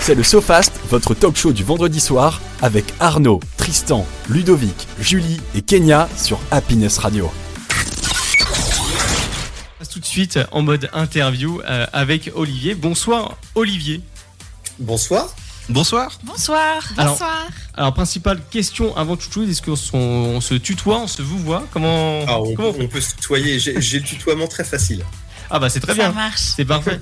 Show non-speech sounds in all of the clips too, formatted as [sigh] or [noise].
C'est le SoFast, votre talk show du vendredi soir avec Arnaud, Tristan, Ludovic, Julie et Kenya sur Happiness Radio. On passe tout de suite en mode interview euh, avec Olivier. Bonsoir Olivier. Bonsoir. Bonsoir. Bonsoir. Alors- Bonsoir. Alors principale question avant toute chose, est-ce qu'on se- tutoie, on se vous voit? Comment, Ah, on, comment on peut se tutoyer. J'ai le tutoiement très facile. Ah bah c'est très Ça bien. marche. C'est parfait.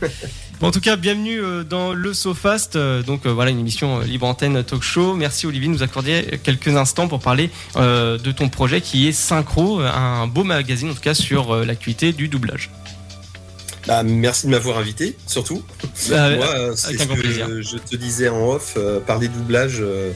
Bon, en tout cas, bienvenue euh, dans le SoFast. euh, Donc euh, voilà, une émission libre antenne talk show. Merci Olivier de nous accorder quelques instants pour parler euh, de ton projet qui est Synchro, un beau magazine en tout cas sur euh, l'actualité du doublage. Bah, merci de m'avoir invité, surtout. Euh, Moi, c'est ce un grand que plaisir. je, te disais en off, euh, parler doublage, euh,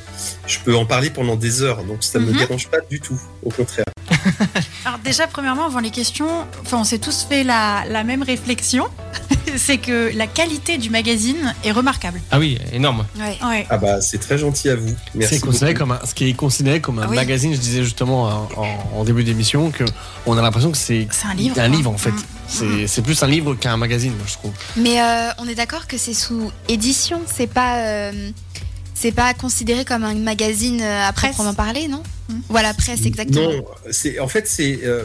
je peux en parler pendant des heures, donc ça me Mhm. dérange pas du tout. Au contraire. [laughs] Alors déjà, premièrement, avant les questions, enfin, on s'est tous fait la, la même réflexion. [laughs] C'est que la qualité du magazine est remarquable. Ah oui, énorme. Ouais. Ah bah c'est très gentil à vous. Merci. C'est considéré beaucoup. comme un, ce qui est considéré comme un Ah oui. magazine. Je disais justement en, début d'émission que on a l'impression que c'est un livre. un livre en fait. Mm. C'est c'est plus un livre qu'un magazine, moi, je trouve. Mais euh, on est d'accord que c'est sous édition, c'est pas euh, c'est pas considéré comme un magazine euh, à Presse. proprement parler, non? Mm. Voilà, presse exactement. Non, c'est en fait c'est euh,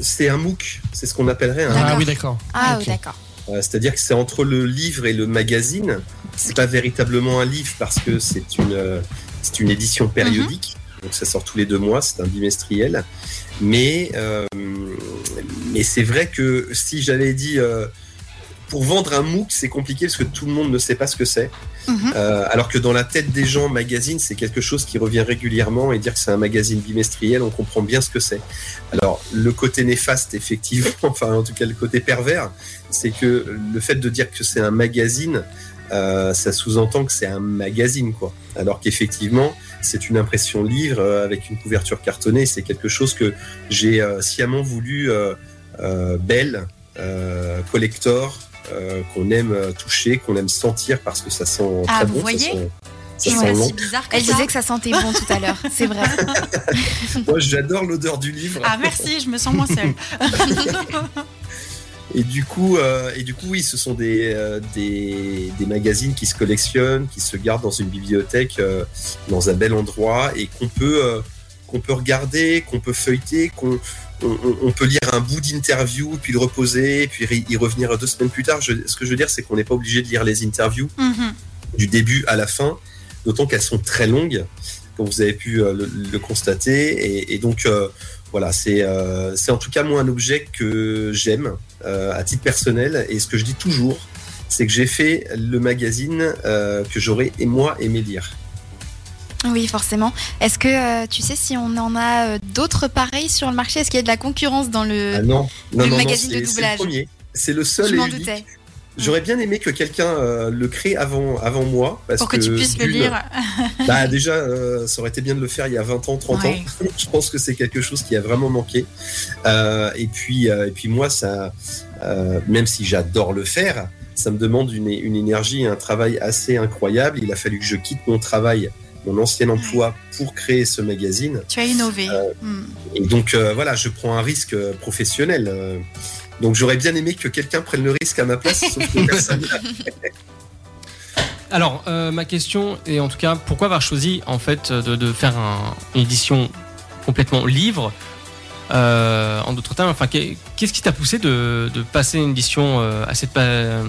c'est un MOOC, c'est ce qu'on appellerait un. D'accord. Ah oui, d'accord. Ah Ok. oui, d'accord. Euh, C'est-à-dire que c'est entre le livre et le magazine. C'est pas véritablement un livre parce que c'est une, euh, c'est une édition périodique. Donc ça sort tous les deux mois, c'est un bimestriel. Mais, euh, mais c'est vrai que si j'avais dit euh, pour vendre un MOOC, c'est compliqué parce que tout le monde ne sait pas ce que c'est. Mhm. Euh, alors que dans la tête des gens, magazine, c'est quelque chose qui revient régulièrement et dire que c'est un magazine bimestriel, on comprend bien ce que c'est. Alors, le côté néfaste, effectivement, [laughs] enfin, en tout cas, le côté pervers, c'est que le fait de dire que c'est un magazine, euh, ça sous-entend que c'est un magazine, quoi. Alors qu'effectivement, c'est une impression livre euh, avec une couverture cartonnée. C'est quelque chose que j'ai sciemment voulu belle, collector, euh, qu'on aime toucher, qu'on aime sentir parce que ça sent Ah, très vous bon. voyez ça sent, ça C'est sent pas long. si bizarre que Elle ça. disait que ça sentait bon tout à l'heure, c'est vrai. [laughs] Moi, j'adore l'odeur du livre. Ah merci, je me sens moins seule. [laughs] Et du coup, euh, et du coup, oui, ce sont des, euh, des, des magazines qui se collectionnent, qui se gardent dans une bibliothèque, euh, dans un bel endroit, et qu'on peut, euh, qu'on peut regarder, qu'on peut feuilleter, qu'on on, on- on peut lire un bout d'interview, puis le reposer, puis y revenir deux semaines plus tard. Je- ce que je veux dire, c'est qu'on n'est pas obligé de lire les interviews Mhm. du début à la fin, d'autant qu'elles sont très longues, comme vous avez pu euh, le, le constater. Et, et donc, euh, voilà, c'est euh, c'est en tout cas moi un objet que j'aime euh, à titre personnel. Et ce que je dis toujours, c'est que j'ai fait le magazine que j'aurais et moi aimé lire. Oui, forcément. Est-ce que euh, tu sais si on en a euh, d'autres pareils sur le marché? Est-ce qu'il y a de la concurrence dans le Ah non, non, le non, magazine de c'est- c'est le doublage? premier. C'est le seul Je et m'en unique. doutais. J'aurais bien aimé que quelqu'un euh, le crée avant, avant moi. Parce Pour que tu puisses le lire. [laughs] Bah déjà, euh, ça aurait été bien de le faire il y a 20 ans, 30 Ouais. ans. [laughs] Je pense que c'est quelque chose qui a vraiment manqué. Euh, et puis, et puis moi, ça, même si j'adore le faire, ça me demande une, une énergie et un travail assez incroyable. Il a fallu que je quitte mon travail, mon ancien emploi, pour créer ce magazine. Tu as innové. Euh, Mm. Et donc euh, voilà, je prends un risque euh, professionnel. donc j'aurais bien aimé que quelqu'un prenne le risque à ma place, sauf que [laughs] personne. [laughs] Alors, euh, ma question est en tout cas, pourquoi avoir choisi en fait de, de faire un- une édition complètement livre euh, En d'autres termes, enfin, qu'est- qu'est-ce qui t'a poussé de, de passer une édition euh, à cette, à-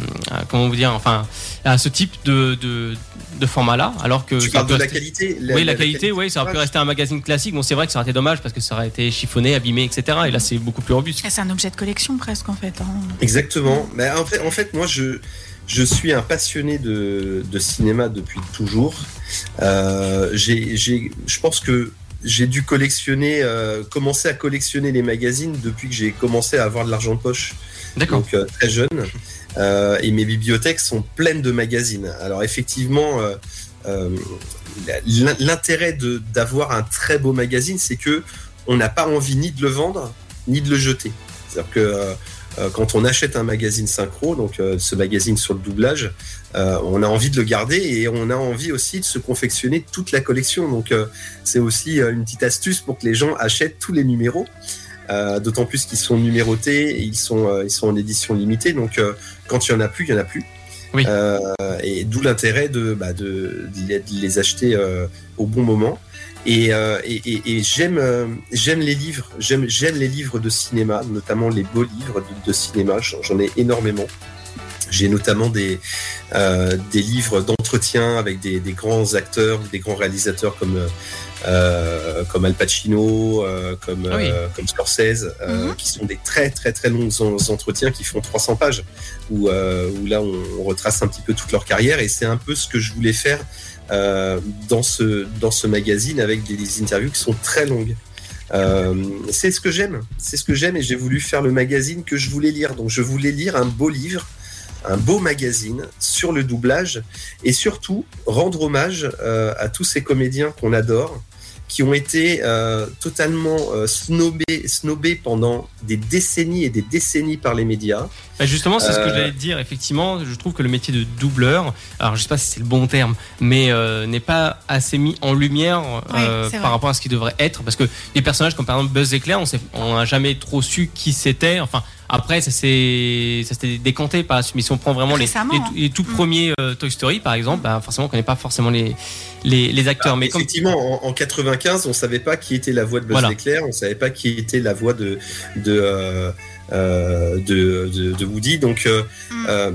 comment vous dire, enfin, à ce type de, de, de format-là, alors que Tu parles de la rester- qualité. oui, la, qualité, oui, ça aurait pu rester un magazine classique. Bon, c'est vrai que ça aurait été dommage parce que ça aurait été chiffonné, abîmé, etc. Et là, c'est beaucoup plus robuste. C'est un objet de collection presque en fait. hein. Exactement. Mais en fait, en fait, moi, je, je suis un passionné de, de cinéma depuis toujours. Euh, j'ai, j'ai, je pense que j'ai dû collectionner, euh, commencer à collectionner les magazines depuis que j'ai commencé à avoir de l'argent de poche. D'accord. donc euh, très jeune. Euh, et mes bibliothèques sont pleines de magazines. Alors effectivement, euh, euh, l'in- l'intérêt de- d'avoir un très beau magazine, c'est que on n'a pas envie ni de le vendre ni de le jeter. C'est-à-dire que euh, quand on achète un magazine synchro, donc euh, ce magazine sur le doublage, euh, on a envie de le garder et on a envie aussi de se confectionner toute la collection. Donc euh, c'est aussi euh, une petite astuce pour que les gens achètent tous les numéros. Euh, D'autant plus qu'ils sont numérotés, et ils sont, ils sont en édition limitée. Donc, quand il y en a plus, il y en a plus. Oui. Et d'où l'intérêt de, bah, de, de les- acheter au bon moment. Et, et, et- et j'aime j'aime les livres, j'aime j'aime les livres de cinéma, notamment les beaux livres de, de cinéma. J'en ai énormément. J'ai notamment des euh, des livres d'entretien avec des, des grands acteurs, des grands réalisateurs comme euh, euh, comme Al Pacino, euh, comme Ah oui. euh, comme Scorsese, euh, Mhm. qui sont des très très très longs en- entretiens qui font 300 pages, où euh, où là on, on retrace un petit peu toute leur carrière et c'est un peu ce que je voulais faire euh, dans ce dans ce magazine avec des, des interviews qui sont très longues. Euh, c'est ce que j'aime, c'est ce que j'aime et j'ai voulu faire le magazine que je voulais lire. Donc je voulais lire un beau livre, un beau magazine sur le doublage et surtout rendre hommage euh, à tous ces comédiens qu'on adore, qui ont été euh, totalement euh, snobés, snobés pendant des décennies et des décennies par les médias. Bah, justement, c'est ce que j'allais te dire. Effectivement, je trouve que le métier de doubleur, alors je sais pas si c'est le bon terme, mais euh, n'est pas assez mis en lumière euh, par rapport à ce qu'il devrait être. Parce que des personnages comme par exemple Buzz Éclair, on n'a jamais trop su qui c'était. Enfin, après, ça s'est décanté par la suite. Mais si on prend vraiment les, les, hein. les tout Mm. premiers euh, Toy Story, par exemple, bah, forcément, on connaît pas forcément les, les, les acteurs. mais comme Effectivement, en, en 95, on savait pas qui était la voix de Buzz Voilà. l'éclair, on savait pas qui était la voix de de euh, euh, de, de, de Woody. Donc, euh, Mm. euh,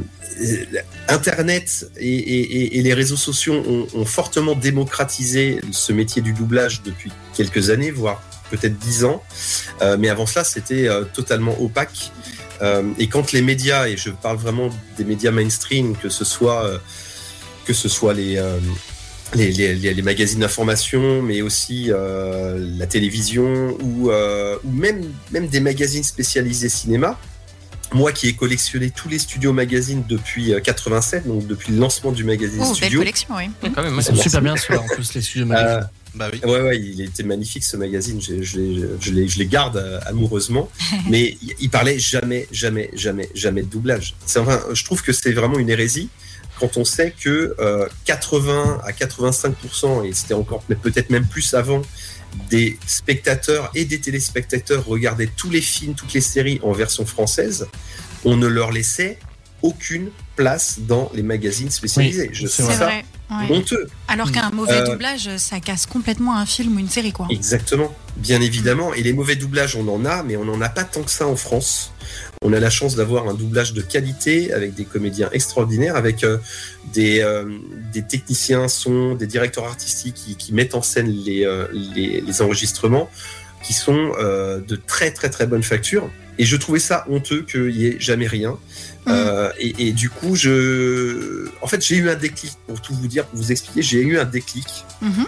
Internet et, et- et- et les réseaux sociaux ont, ont fortement démocratisé ce métier du doublage depuis quelques années, voire peut-être dix ans. Euh, mais avant cela, c'était euh, totalement opaque. Euh, et quand les médias, et je parle vraiment des médias mainstream, que ce soit euh, que ce soit les euh, les, les- les- les magazines d'information, mais aussi euh, la télévision ou, euh, ou même, même des magazines spécialisés cinéma. Moi qui ai collectionné tous les studios magazines depuis euh, 87, donc depuis le lancement du magazine Oh, belle studio. collection, oui. quand même, moi, super bien en plus, les studios Euh, magazines. Bah oui. Ouais, ouais, il était magnifique ce magazine. Je, je, les- je, les, je les garde euh, amoureusement. [laughs] Mais il- il parlait jamais, jamais, jamais, jamais de doublage. C'est enfin, je trouve que c'est vraiment une hérésie quand on sait que euh, 80 à 85%, et c'était encore peut-être même plus avant, des spectateurs et des téléspectateurs regardaient tous les films, toutes les séries en version française. On ne leur laissait aucune place dans les magazines spécialisés. je C'est ça vrai. Ouais. honteux. Alors qu'un mauvais Euh, doublage, ça casse complètement un film ou une série, quoi. Exactement, bien évidemment. Et les mauvais doublages, on en a, mais on n'en a pas tant que ça en France. On a la chance d'avoir un doublage de qualité avec des comédiens extraordinaires, avec euh, des, euh, des techniciens son, des directeurs artistiques qui, qui mettent en scène les, les, les enregistrements, qui sont de très très très bonne facture. Et je trouvais ça honteux qu'il n'y ait jamais rien. Euh, et, et du coup, je, en fait, j'ai eu un déclic pour tout vous dire, pour vous expliquer. J'ai eu un déclic Mhm.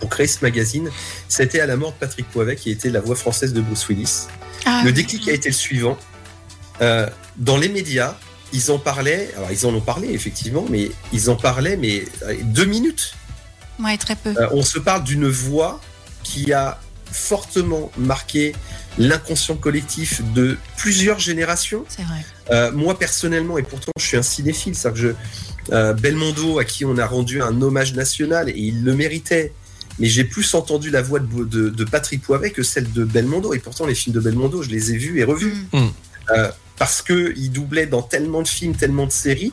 pour créer ce magazine. C'était à la mort de Patrick Poivet, qui était la voix française de Bruce Willis. Ah, Le oui. déclic a été le suivant. Euh, dans les médias, ils en parlaient. Alors, ils en ont parlé effectivement, mais ils en parlaient, mais deux minutes. Ouais, très peu. Euh, on se parle d'une voix qui a fortement marqué l'inconscient collectif de plusieurs générations. C'est vrai. Euh, moi personnellement, et pourtant je suis un cinéphile, c'est-à-dire que je, euh, Belmondo, à qui on a rendu un hommage national, et il le méritait, mais j'ai plus entendu la voix de, de- de Patrick Poivet que celle de Belmondo, et pourtant les films de Belmondo, je les ai vus et revus, Mm. Mm. Euh, parce qu'il doublait dans tellement de films, tellement de séries,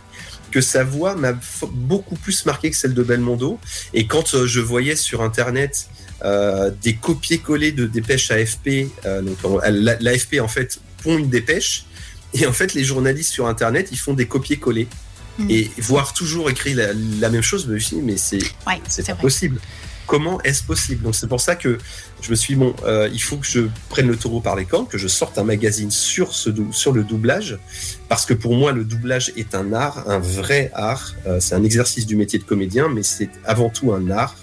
que sa voix m'a beaucoup plus marqué que celle de Belmondo. Et quand euh, je voyais sur Internet euh, des copier-coller de dépêches AFP, euh, la- l'AFP en fait pond une dépêche, et en fait les journalistes sur Internet ils font des copier-coller. Mm. Et voir toujours écrit la, la même chose, je me suis dit, mais c'est Ouais, c'est possible. Comment est-ce possible? Donc c'est pour ça que je me suis dit, bon, euh, il faut que je prenne le taureau par les cornes, que je sorte un magazine sur, ce sur le doublage, parce que pour moi le doublage est un art, un vrai art. Euh, c'est un exercice du métier de comédien, mais c'est avant tout un art.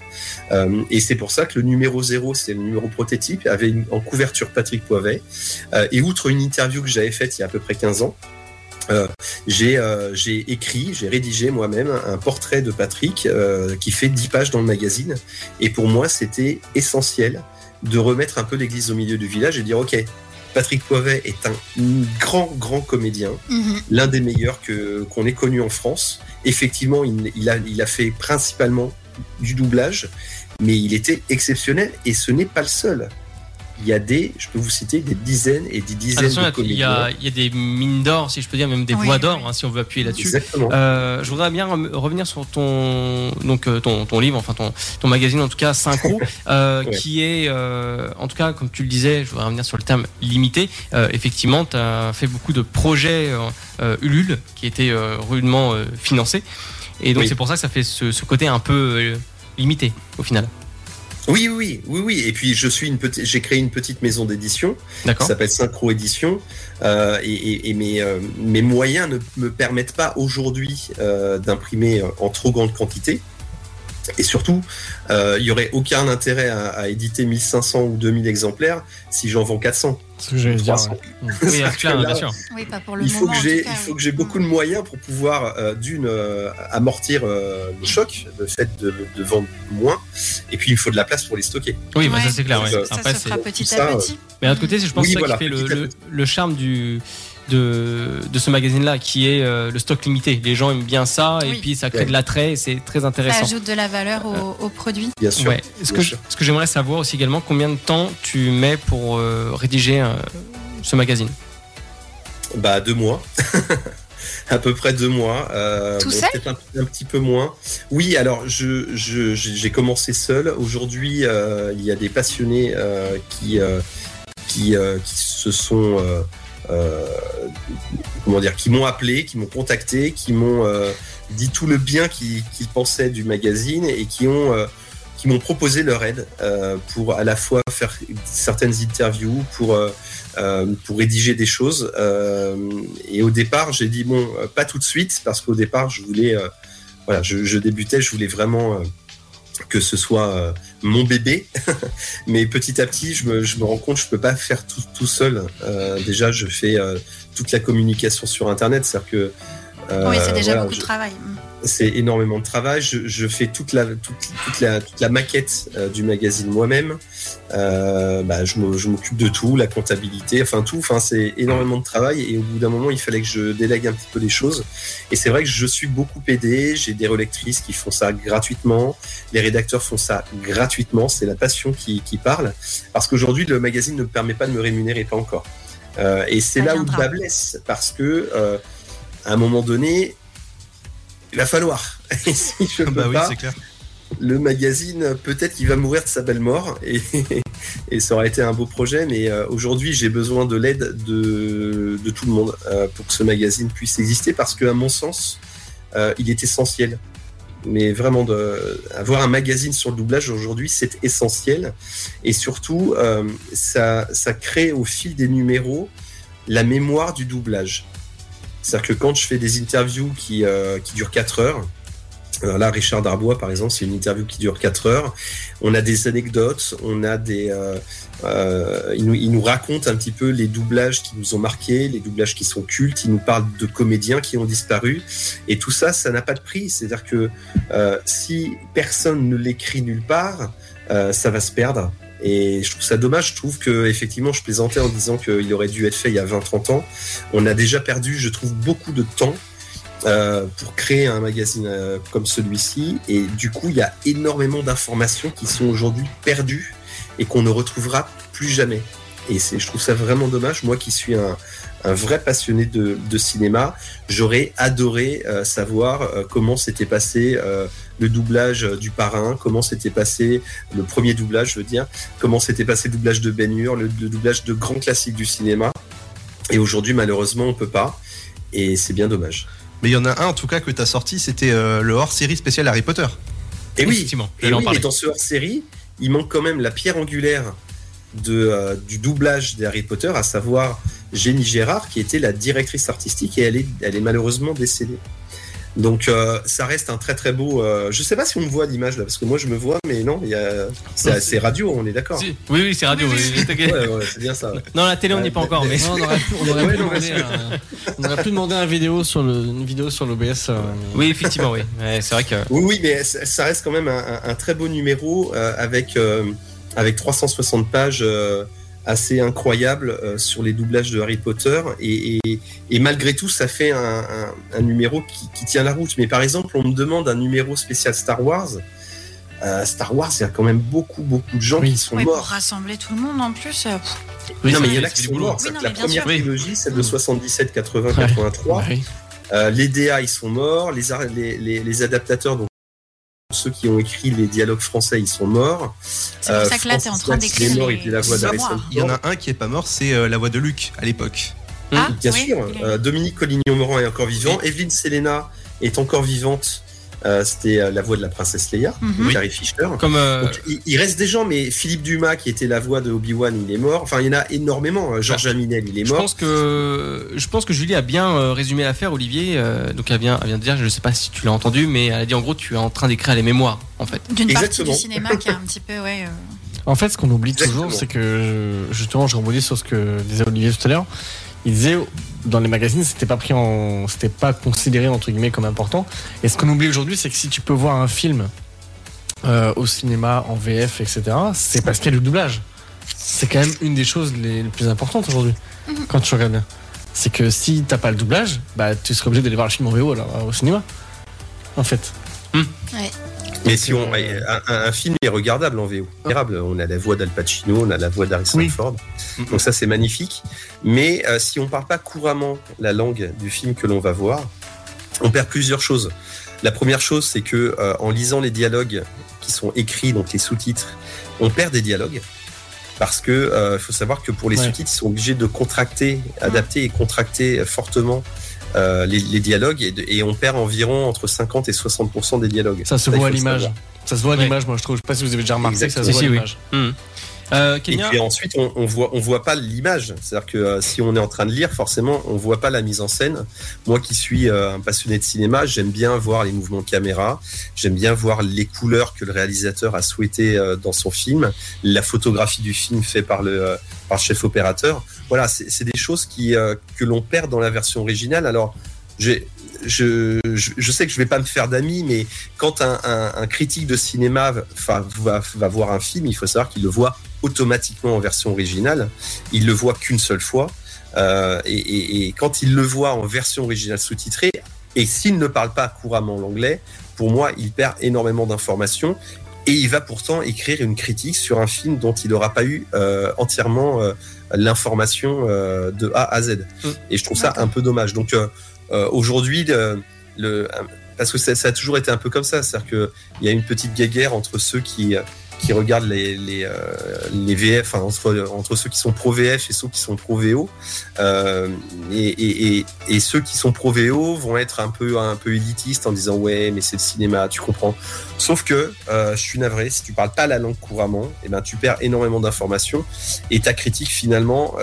Euh, et c'est pour ça que le numéro 0, c'est le numéro prototype, avait une- en couverture Patrick Poivet. Euh, et outre une interview que j'avais faite il y a à peu près 15 ans, euh, j'ai euh, écrit, j'ai rédigé moi-même un portrait de Patrick euh, qui fait 10 pages dans le magazine. Et pour moi, c'était essentiel de remettre un peu l'église au milieu du village et dire, OK, Patrick Poivet est un grand, grand comédien, Mhm. l'un des meilleurs qu'on ait connu en France. Effectivement, il, il a, il a fait principalement du doublage, mais il était exceptionnel et ce n'est pas le seul. il y a des, je peux vous citer des dizaines et des dizaines de il y, comédiens. a, il y a des mines d'or, si je peux dire, même des Oui, voies d'or, hein, si on veut appuyer là-dessus. Exactement. Euh, je voudrais bien revenir sur ton donc euh, ton, ton livre, enfin ton, ton magazine en tout cas Synchro, [laughs] euh, Ouais. qui est euh, en tout cas comme tu le disais, je voudrais revenir sur le terme limité. Euh, effectivement, tu as fait beaucoup de projets euh, euh, Ulule qui étaient euh, rudement euh, financés, et donc Oui. c'est pour ça que ça fait ce, ce côté un peu euh, limité au final. Oui, oui, oui, oui. Et puis je suis une petite, j'ai créé une petite maison d'édition qui s'appelle Synchro Édition, euh, et, et- et mes, euh, mes moyens ne me permettent pas aujourd'hui euh, d'imprimer en trop grande quantité. Et surtout, il y aurait aucun intérêt à, à éditer 1500 ou 2000 exemplaires si j'en vends 400. Ce que j'allais dire. 300. ouais. [laughs] Oui, que là, bien sûr. Oui, pas pour le il faut moment. que j'ai tout cas, il faut oui. que j'ai beaucoup de moyens pour pouvoir euh, d'une euh, amortir euh, le choc le fait de, de vendre moins et puis il faut de la place pour les stocker Oui, bah, Ouais. ça c'est clair. Donc, ouais. Ça Après, se fera petit ça, à petit. Mais d'un côté, c'est je pense Oui, que c'est voilà, ça qui fait le charme du, de, de ce magazine-là, qui est euh, le stock limité. Les gens aiment bien ça, et puis ça crée Ouais. de l'attrait, et c'est très Ça intéressant. ajoute de la valeur au, au produit. bien sûr Ouais. Ce que, bien je- sûr. ce que j'aimerais savoir aussi également, combien de temps tu mets pour euh, rédiger euh, ce magazine? Bah deux mois [laughs] à peu près deux mois euh, Tout seul? peut-être un, un petit peu moins oui alors je je- j'ai commencé seul aujourd'hui euh, il y a des passionnés euh, qui euh, qui euh, qui se sont euh, euh, comment dire qui m'ont appelé qui m'ont contacté qui m'ont euh, dit tout le bien qu'ils pensaient du magazine et qui ont euh, qui m'ont proposé leur aide euh, pour à la fois faire certaines interviews, pour euh, euh, pour rédiger des choses. Euh, et au départ, j'ai dit bon, euh, pas tout de suite, parce qu'au départ, je voulais, euh, voilà, je, je débutais, je voulais vraiment euh, que ce soit euh, mon bébé. [laughs] Mais petit à petit, je me, je rends compte, je peux pas faire tout, seul. Euh, déjà, je fais euh, toute la communication sur Internet, c'est-à-dire que oui, c'est déjà voilà, beaucoup je- de travail. c'est énormément de travail. Je, je fais toute la, toute, toute la, toute la maquette euh, du magazine moi-même. Euh, bah, je m'occupe de tout, la comptabilité, enfin tout. Enfin, c'est énormément de travail. Et au bout d'un moment, il fallait que je délègue un petit peu les choses. Et c'est vrai que je suis beaucoup aidé. J'ai des relectrices qui font ça gratuitement. Les rédacteurs font ça gratuitement. C'est la passion qui, qui parle. Parce qu'aujourd'hui, le magazine ne me permet pas de me rémunérer, pas encore. Euh, et c'est là où le bas blesse. Parce que, euh, à un moment donné, il va falloir. [laughs] Et si je peux Bah oui, pas, clair. le magazine, peut-être qu'il va mourir de sa belle mort. [laughs] Et, et ça aurait été un beau projet. Mais euh, aujourd'hui, j'ai besoin de l'aide de, de tout le monde euh, pour que ce magazine puisse exister. Parce qu'à mon sens, euh, il est essentiel. Mais vraiment, de, avoir un magazine sur le doublage aujourd'hui, c'est essentiel. Et surtout, ça, ça crée au fil des numéros la mémoire du doublage. C'est-à-dire que quand je fais des interviews qui, euh, qui durent 4 heures, alors là, Richard Darbois, par exemple, c'est une interview qui dure 4 heures. On a des anecdotes, on a des. Euh, euh, il, nous, raconte un petit peu les doublages qui nous ont marqués, les doublages qui sont cultes. Il nous parle de comédiens qui ont disparu. Et tout ça, ça n'a pas de prix. C'est-à-dire que euh, si personne ne l'écrit nulle part, euh, ça va se perdre. Et je trouve ça dommage. Je trouve que effectivement, je plaisantais en disant qu'il aurait dû être fait il y a 20-30 ans. On a déjà perdu, je trouve, beaucoup de temps euh, pour créer un magazine euh, comme celui-ci. Et du coup, il y a énormément d'informations qui sont aujourd'hui perdues et qu'on ne retrouvera plus jamais. Et je trouve ça vraiment dommage. Moi qui suis un, un vrai passionné de, de cinéma, j'aurais adoré euh, savoir euh, comment s'était passé euh, le doublage du parrain, comment s'était passé le premier doublage, je veux dire, comment s'était passé le doublage de Ben Hur, le, le doublage de grands classiques du cinéma. Et aujourd'hui, malheureusement, on peut pas. Et c'est bien dommage. Mais il y en a un en tout cas que tu as sorti, c'était le hors-série spécial Harry Potter. Et oui, Effectivement, Et oui, mais dans ce hors-série, il manque quand même la pierre angulaire de, du doublage des Harry Potter, à savoir Jenny Gérard, qui était la directrice artistique, et elle est, elle est malheureusement décédée. Donc euh, ça reste un très très beau. euh, je sais pas si on me voit l'image là, parce que moi je me vois, mais non, il y a... c'est c'est radio, on est d'accord. Si. Oui, oui, c'est radio. Oui. Ouais, ouais, c'est bien ça. ouais. Non, la télé, on n'y est pas encore, mais. Non, on aurait pu, on aurait pu demander, un, on aurait pu demander un vidéo sur le, une vidéo sur l'OBS. euh, Oui, effectivement, oui. Ouais, c'est vrai que. Oui, oui, mais ça ça reste quand même un, un- un très beau numéro euh, avec, euh, avec 360 pages euh, assez incroyables euh, sur les doublages de Harry Potter. Et, et- et malgré tout, ça fait un, un- un numéro qui, qui tient la route. Mais par exemple, on me demande un numéro spécial Star Wars. euh, Star Wars, il y a quand même beaucoup, beaucoup de gens Oui. qui sont Ouais, pour morts. rassembler tout le monde en plus. euh, Oui, non, mais il y en a qui sont morts. Oui, non, que la première sûr. trilogie, celle de Mm. 77, 80, 83, Oui. euh, les DA, ils sont morts. Les, les, les, les adaptateurs, donc ceux qui ont écrit les dialogues français, ils sont morts. C'est pour ça que là, t'es en train d'écrire il les- y en a un qui est pas mort, c'est euh, la voix de Luc à l'époque. Ah, Bien oui, sûr, euh, Dominique Collignon-Moran est encore vivant. Evelyne Selena est encore vivante. Euh, C'était euh, la voix de la princesse Leia, Mhm. Carrie Fisher. Comme euh, Donc, il, il reste des gens, mais Philippe Dumas, qui était la voix de Obi-Wan, il est mort. Enfin, il y en a énormément. Georges Aminel, il est je mort. pense que je pense que Julie a bien euh, résumé l'affaire, Olivier. Euh, donc elle vient, elle vient de dire, je sais pas si tu l'as entendu, mais elle a dit en gros tu es en train d'écrire les mémoires en fait. D'une partie du cinéma qui est un petit peu, ouais. euh, En fait, ce qu'on oublie Exactement. toujours, c'est que je- justement, je rebondis sur ce que disait Olivier tout à l'heure. Il disait dans les magazines, c'était pas pris en, c'était pas considéré entre guillemets comme important. Et ce qu'on oublie aujourd'hui, c'est que si tu peux voir un film euh, au cinéma, en VF, etc., c'est parce qu'il y a du doublage. C'est quand même une des choses les, les plus importantes aujourd'hui, Mhm. quand tu regardes bien. C'est que si t'as pas le doublage, bah tu serais obligé d'aller voir le film en VO alors, euh, au cinéma. En fait. Mais si on, Euh, un, un- film est regardable en VO. Regardable. On a la voix d'Al Pacino, on a la voix d'Harrison Oui. Ford. Donc ça, c'est magnifique. Mais euh, si on parle pas couramment la langue du film que l'on va voir, on perd plusieurs choses. La première chose, c'est que euh, en lisant les dialogues qui sont écrits, donc les sous-titres, on perd des dialogues. Parce que euh, faut savoir que pour les Ouais. sous-titres, ils sont obligés de contracter, adapter et contracter fortement euh, les, les dialogues et, de- et on perd environ entre 50 et 60% des dialogues. Ça se voit à l'image. Ça se voit à Ouais. l'image, moi je trouve. Je sais pas si vous avez déjà remarqué, ça se Exactement. voit à oui. l'image. Euh, Et puis ensuite, on, on voit, on voit pas l'image. C'est-à-dire que euh, si on est en train de lire, forcément, on voit pas la mise en scène. Moi, qui suis euh, un passionné de cinéma, j'aime bien voir les mouvements de caméra. J'aime bien voir les couleurs que le réalisateur a souhaité dans son film, la photographie du film fait par le par le chef opérateur. Voilà, c'est des choses qui que l'on perd dans la version originale. Alors, j'ai je, je, je sais que je vais pas me faire d'amis, mais quand un, un, un critique de cinéma va, va voir un film, il faut savoir qu'il le voit automatiquement en version originale. Il le voit qu'une seule fois. Euh, et, et, et quand il le voit en version originale sous-titrée, et s'il ne parle pas couramment l'anglais, pour moi, il perd énormément d'informations. Et il va pourtant écrire une critique sur un film dont il n'aura pas eu euh, entièrement euh, l'information de A à Z. Mm. Et je trouve ça un peu dommage. Donc aujourd'hui, le, le- parce que ça, ça a toujours été un peu comme ça, c'est-à-dire qu'il y a une petite guéguerre entre ceux qui qui regardent les les, euh, les VF, entre entre ceux qui sont pro VF et ceux qui sont pro VO, euh, et, et, et, ceux qui sont pro VO vont être un peu un peu élitistes en disant ouais mais c'est le cinéma, tu comprends. Sauf que euh, je suis navré, si tu parles pas la langue couramment, et ben tu perds énormément d'informations et ta critique finalement,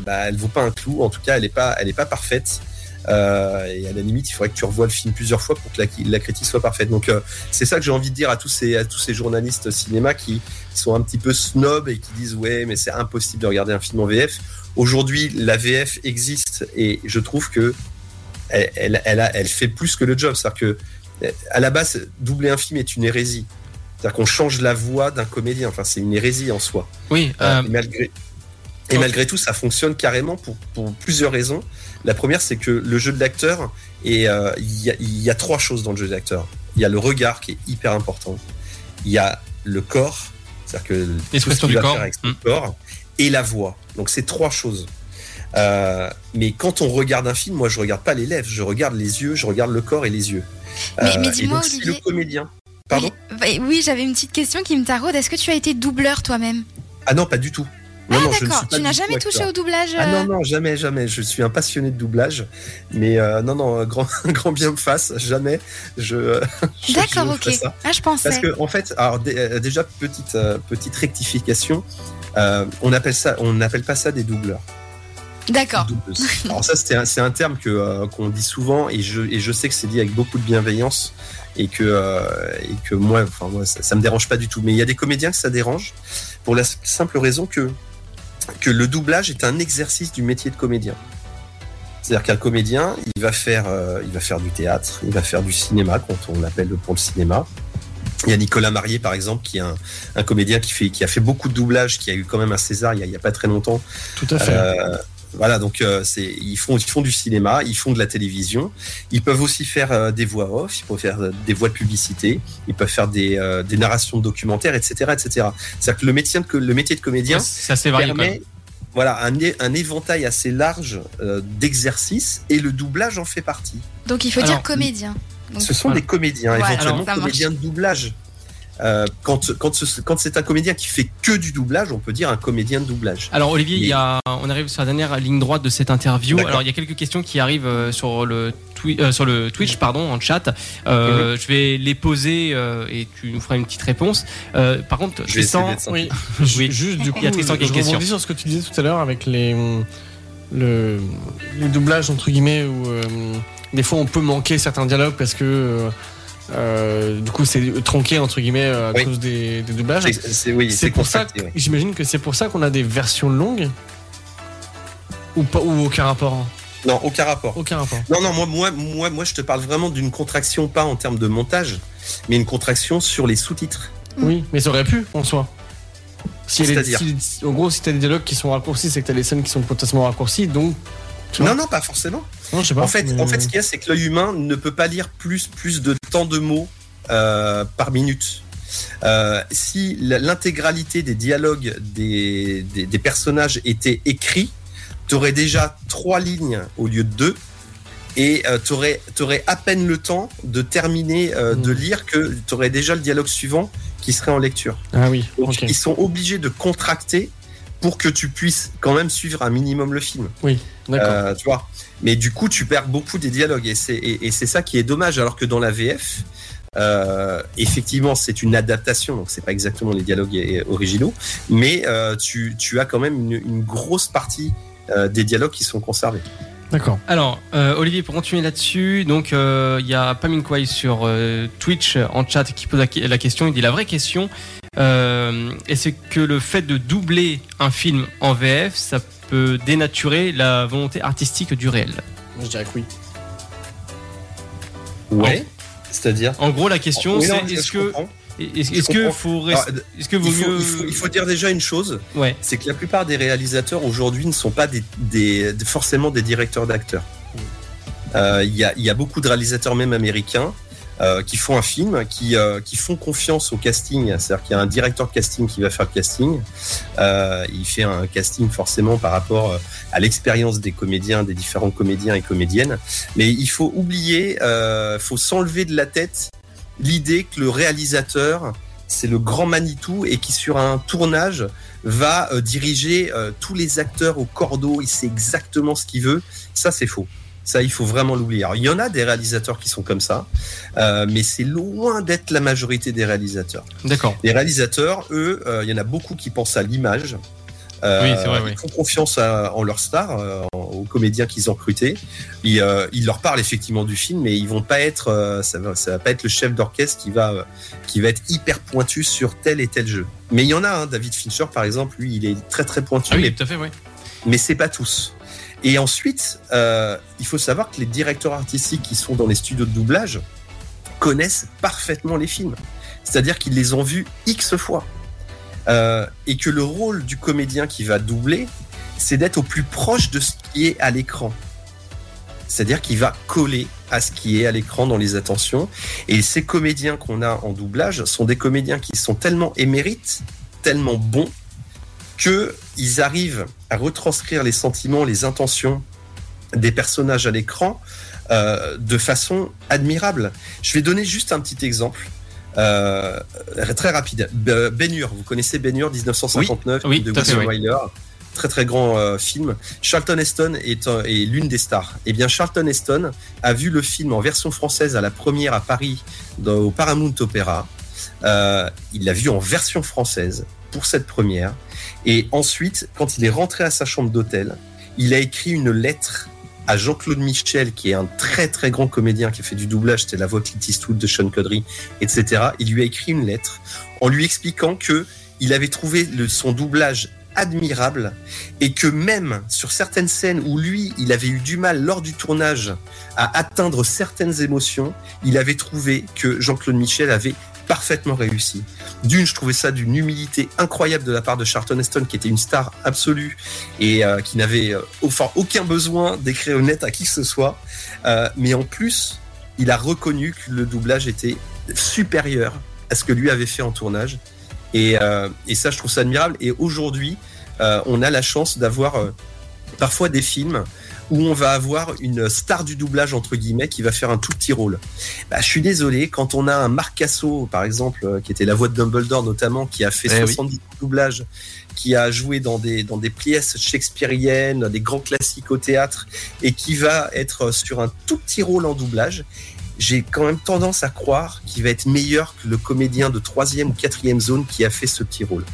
bah, elle vaut pas un clou. En tout cas, elle est pas pas parfaite. Euh, et à la limite, il faudrait que tu revoies le film plusieurs fois pour que la, la critique soit parfaite. Donc, euh, c'est ça que j'ai envie de dire à tous ces, à tous ces journalistes cinéma qui, qui sont un petit peu snobs et qui disent ouais, mais c'est impossible de regarder un film en VF. Aujourd'hui, la VF existe et je trouve que elle, elle, elle, a, elle fait plus que le job. C'est-à-dire que à la base, doubler un film est une hérésie. C'est-à-dire qu'on change la voix d'un comédien. Enfin, c'est une hérésie en soi. oui, Euh, et malgré, et malgré tout, ça fonctionne carrément pour, pour plusieurs raisons. La première, c'est que le jeu de l'acteur, et euh, il y, a- il y a trois choses dans le jeu de l'acteur. Il y a le regard qui est hyper important. Il y a le corps, c'est-à-dire que tout ce L'expression qu'il du va corps. faire avec son Mm. corps, et la voix. Donc c'est trois choses. Euh, mais quand on regarde un film, moi je regarde pas les lèvres, je regarde les yeux, je regarde le corps et les yeux. Mais- mais et dis-moi, donc, si Olivier- le comédien. Pardon Oui, bah, oui, j'avais une petite question qui me taraude. Est-ce que tu as été doubleur toi-même? Ah non, pas du tout. Non, Ah non, d'accord, tu n'as jamais touché au doublage Ah euh, non, non, jamais, jamais. Je suis un passionné de doublage. Mais euh, non, non, un grand, [laughs] grand bien me fasse. Jamais. Je. [laughs] D'accord, ok. ça. Ah, je pensais. Parce que, en fait, alors, dé- euh, déjà, petite, euh, petite rectification. euh, on appelle ça, on n'appelle pas ça des doubleurs. D'accord. [laughs] Alors ça, c'est un, c'est un terme que euh, qu'on dit souvent et je et je sais que c'est dit avec beaucoup de bienveillance et que euh, et que moi, enfin moi, ça, ça me dérange pas du tout. Mais il y a des comédiens que ça dérange pour la simple raison que que le doublage est un exercice du métier de comédien. C'est-à-dire qu'un comédien, il va faire, euh, il va faire du théâtre, il va faire du cinéma quand on l'appelle pour le cinéma. Il y a Nicolas Marié, par exemple, qui est un, un comédien qui, fait, qui a fait beaucoup de doublage, qui a eu quand même un César il y a, il y a pas très longtemps. Tout à fait. Euh, Voilà, donc euh, c'est ils font ils font du cinéma, ils font de la télévision, ils peuvent aussi faire euh, des voix off, ils peuvent faire euh, des voix de publicité, ils peuvent faire des, euh, des narrations de documentaires, etc., etc. C'est-à-dire que le métier de, le métier de comédien C'est assez varié quand même. permet voilà un, un éventail assez large euh, d'exercices et le doublage en fait partie. Donc il faut Alors, dire comédien. Donc, Ce sont voilà. des comédiens, Ouais, éventuellement alors, comédiens de doublage. Euh, quand quand, ce- quand c'est un comédien qui fait que du doublage, on peut dire un comédien de doublage. Alors Olivier, Mais- il y a, on arrive sur la dernière ligne droite de cette interview. D'accord. Alors il y a quelques questions qui arrivent euh, sur le, twi- euh, sur le Twitch, pardon, en chat. Euh, Je vais les poser euh, et tu nous feras une petite réponse. Euh, par contre, Je Tristan. Oui, [laughs] Oui. juste du coup, Il y a Tristan qui a une je question. rebondis sur ce que tu disais tout à l'heure avec les, le, les doublages, entre guillemets, où euh, des fois on peut manquer certains dialogues parce que euh, euh, du coup c'est tronqué, entre guillemets, à Oui. cause des, des doublages. C'est- oui, pour ça, oui. j'imagine que c'est pour ça qu'on a des versions longues ou, pas, ou aucun rapport. Non, aucun rapport. Aucun rapport. Non, non, moi, moi, moi, moi, je te parle vraiment d'une contraction, pas en termes de montage, mais une contraction sur les sous-titres. Mm. Oui, mais ça aurait pu en soi. Si est- C'est-à-dire si- en gros, si t'as des dialogues qui sont raccourcis, c'est que t'as des scènes qui sont potentiellement raccourcies, donc. Tu vois. Non, non, pas forcément. Non, je sais pas. En fait, mais- en fait, ce qu'il y a, c'est que l'œil humain ne peut pas lire plus, plus de temps de mots euh, par minute. Euh, si l'intégralité des dialogues des, des, des personnages était écrit, tu aurais déjà trois lignes au lieu de deux. Et tu aurais, à peine le temps de terminer euh, de Mm. lire que tu aurais déjà le dialogue suivant qui serait en lecture. Ah oui, Donc, ils sont obligés de contracter pour que tu puisses quand même suivre un minimum le film. D'accord. Euh, tu vois. Mais du coup, tu perds beaucoup des dialogues et c'est et, et c'est ça qui est dommage. Alors que dans la VF, euh, effectivement, c'est une adaptation, donc c'est pas exactement les dialogues originaux, mais euh, tu, tu as quand même une, une grosse partie euh, des dialogues qui sont conservés. D'accord. Alors, euh, Olivier, pour continuer là-dessus, donc euh, il y a Pamin Kwai sur euh, Twitch en chat qui pose la, la question. Il dit la vraie question, euh, est-ce que le fait de doubler un film en VF, ça peut dénaturer la volonté artistique du réel Je dirais que oui. Ouais. C'est-à-dire. En gros, la question, Oui, c'est est-ce que est-ce est-ce que faut Alors, est-ce que vaut il, faut, mieux il faut- il faut dire déjà une chose, ouais c'est que la plupart des réalisateurs aujourd'hui ne sont pas des, des- forcément des directeurs d'acteurs. Euh, Il y, a, il y a beaucoup de réalisateurs même américains qui font un film, qui, euh, qui font confiance au casting. C'est-à-dire qu'il y a un directeur casting qui va faire le casting. Euh, il fait un casting forcément par rapport euh, à l'expérience des comédiens, des différents comédiens et comédiennes. Mais il faut oublier, euh, faut s'enlever de la tête l'idée que le réalisateur c'est le grand Manitou et qui sur un tournage va euh, diriger euh, tous les acteurs au cordeau, il sait exactement ce qu'il veut. Ça c'est faux. Ça, il faut vraiment l'oublier. Il y en a des réalisateurs qui sont comme ça, euh, mais c'est loin d'être la majorité des réalisateurs. D'accord. Les réalisateurs, eux, euh, il y en a beaucoup qui pensent à l'image. Euh, Oui, c'est vrai, oui. Ils font confiance à- en leurs stars, euh, aux comédiens qu'ils ont recrutés. Ils, ils leur parlent effectivement du film, mais ils vont pas être, ça va, ça va pas être le chef d'orchestre qui va, qui va être hyper pointu sur tel et tel jeu. Mais il y en a, hein, David Fincher par exemple, lui, il est très très pointu, Ah oui, mais tout à fait, oui. mais c'est pas tous. Et ensuite, euh, il faut savoir que les directeurs artistiques qui sont dans les studios de doublage connaissent parfaitement les films. C'est-à-dire qu'ils les ont vus X fois. Euh, et que le rôle du comédien qui va doubler, c'est d'être au plus proche de ce qui est à l'écran. C'est-à-dire qu'il va coller à ce qui est à l'écran dans les attentions. Et ces comédiens qu'on a en doublage sont des comédiens qui sont tellement émérites, tellement bons, qu'ils arrivent à retranscrire les sentiments, les intentions des personnages à l'écran euh, de façon admirable. Je vais donner juste un petit exemple. Euh, très rapide. Ben Hur, vous connaissez Ben Hur 1959 Oui, oui, de oui. Wyler. Très très grand euh, film. Charlton Heston est, un- est l'une des stars. Eh bien, Charlton Heston a vu le film en version française à la première à Paris dans- au Paramount Opera. Euh, il l'a vu en version française pour cette première. Et ensuite, quand il est rentré à sa chambre d'hôtel, il a écrit une lettre à Jean-Claude Michel, qui est un très très grand comédien qui a fait du doublage, c'était la voix Clint Eastwood, de Sean Connery, etc. Il lui a écrit une lettre en lui expliquant que il avait trouvé son doublage admirable et que même sur certaines scènes où lui, il avait eu du mal lors du tournage à atteindre certaines émotions, il avait trouvé que Jean-Claude Michel avait parfaitement réussi. d'une, je trouvais ça d'une humilité incroyable de la part de Charlton Heston, qui était une star absolue et euh, qui n'avait euh, enfin, aucun besoin d'écrire une lettre à qui que ce soit. Euh, mais en plus, il a reconnu que le doublage était supérieur à ce que lui avait fait en tournage. Et, euh, et ça, je trouve ça admirable. Et aujourd'hui, on a la chance d'avoir parfois des films où on va avoir une star du doublage entre guillemets qui va faire un tout petit rôle. Bah, je suis désolé quand on a un Marc Casso par exemple euh, qui était la voix de Dumbledore notamment qui a fait Eh oui. 70 doublages, qui a joué dans des dans des pièces shakespeariennes, des grands classiques au théâtre et qui va être sur un tout petit rôle en doublage. J'ai quand même tendance à croire qu'il va être meilleur que le comédien de troisième ou quatrième zone qui a fait ce petit rôle.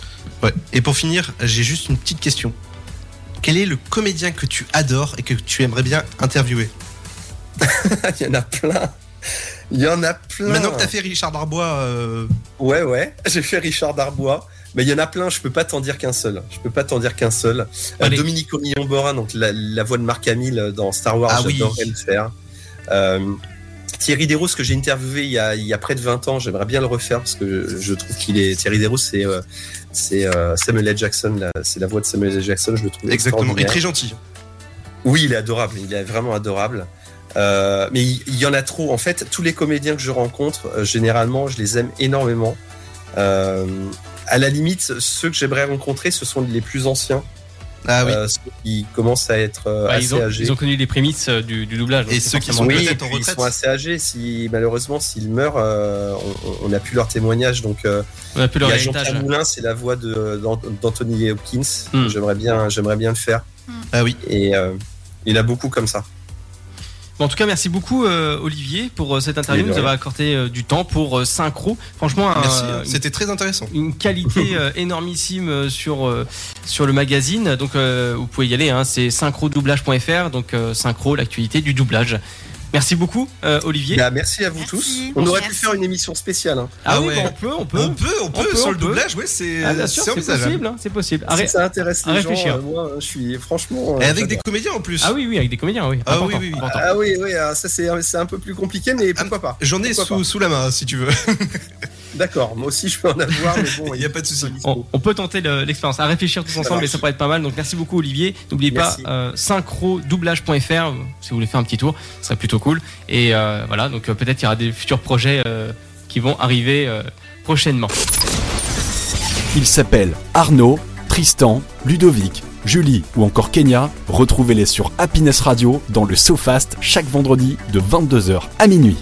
Ouais. Et pour finir, j'ai juste une petite question. Quel est le comédien que tu adores et que tu aimerais bien interviewer [laughs] Il y en a plein. Il y en a plein. Maintenant que t'as fait Richard Darbois, euh, Ouais, ouais, [laughs] j'ai fait Richard Darbois. Mais il y en a plein, je peux pas t'en dire qu'un seul. Je peux pas t'en dire qu'un seul. Euh, Allez. Dominique Omillon-Borin, donc la, la voix de Marc Hamill dans Star Wars, Ah oui. j'adorerais le faire. Euh, Thierry Desros, que j'ai interviewé il y, a, il y a près de 20 ans, j'aimerais bien le refaire parce que je, je trouve qu'il est. Thierry Desros, c'est euh, c'est euh, Samuel L. Jackson, c'est la voix de Samuel L. Jackson, je le trouve exactement, et très gentil. Oui, il est adorable, il est vraiment adorable. Euh, mais il, il y en a trop. En fait, tous les comédiens que je rencontre, généralement, je les aime énormément. À la limite, ceux que j'aimerais rencontrer, ce sont les plus anciens, Ah oui. euh, ceux qui commencent à être euh, Bah, assez ils, ont, âgés. ils ont connu les prémices euh, du, du doublage. Et ceux qui sont oui, en puis ils retraite. sont assez âgés. Si malheureusement s'ils meurent, euh, on- n'a plus leur témoignage. Donc euh, on a plus il leur y a Jean héritage. Moulin, c'est la voix d'Anthony Hopkins. Hmm. J'aimerais bien, j'aimerais bien le faire. Ah oui. Et euh, il a beaucoup comme ça. En tout cas, merci beaucoup euh, Olivier pour euh, cette interview. Vous avez accordé euh, du temps pour synchro. Franchement, un- c'était très intéressant. une qualité [laughs] énormissime sur sur le magazine. Donc vous pouvez y aller. Hein, c'est synchrodoublage.fr. Donc synchro, l'actualité du doublage. Merci beaucoup euh, Olivier. Bah, merci à vous Merci. tous. On aurait pu faire une émission spéciale. hein. ah, Ah oui, ouais. bah, on peut, on peut. On peut, on peut, peut, sur on le doublage, c'est Ah, sûr, c'est possible. hein, c'est possible. Si Arrête- ça intéresse les gens, réfléchir. euh, moi, je suis franchement. Et euh, avec des comédiens en plus. Ah oui, oui, avec des comédiens, oui. Ah oui, Important, oui, oui. important. Ah oui, oui, ah, ça c'est un peu plus compliqué, mais pourquoi pas J'en ai sous la main si tu veux. [laughs] D'accord, moi aussi je peux en avoir, mais bon, [laughs] Il y a pas de souci. On, on peut tenter le- l'expérience, à réfléchir tous ensemble, mais ça pourrait être pas mal. Donc merci beaucoup Olivier. N'oubliez pas euh, synchrodoublage.fr si vous voulez faire un petit tour, ce serait plutôt cool. Et euh, voilà, donc euh, peut-être qu'il y aura des futurs projets euh, qui vont arriver euh, prochainement. Ils s'appellent Arnaud, Tristan, Ludovic, Julie ou encore Kenya. Retrouvez-les sur Happiness Radio dans le SoFast chaque vendredi de 22h à minuit.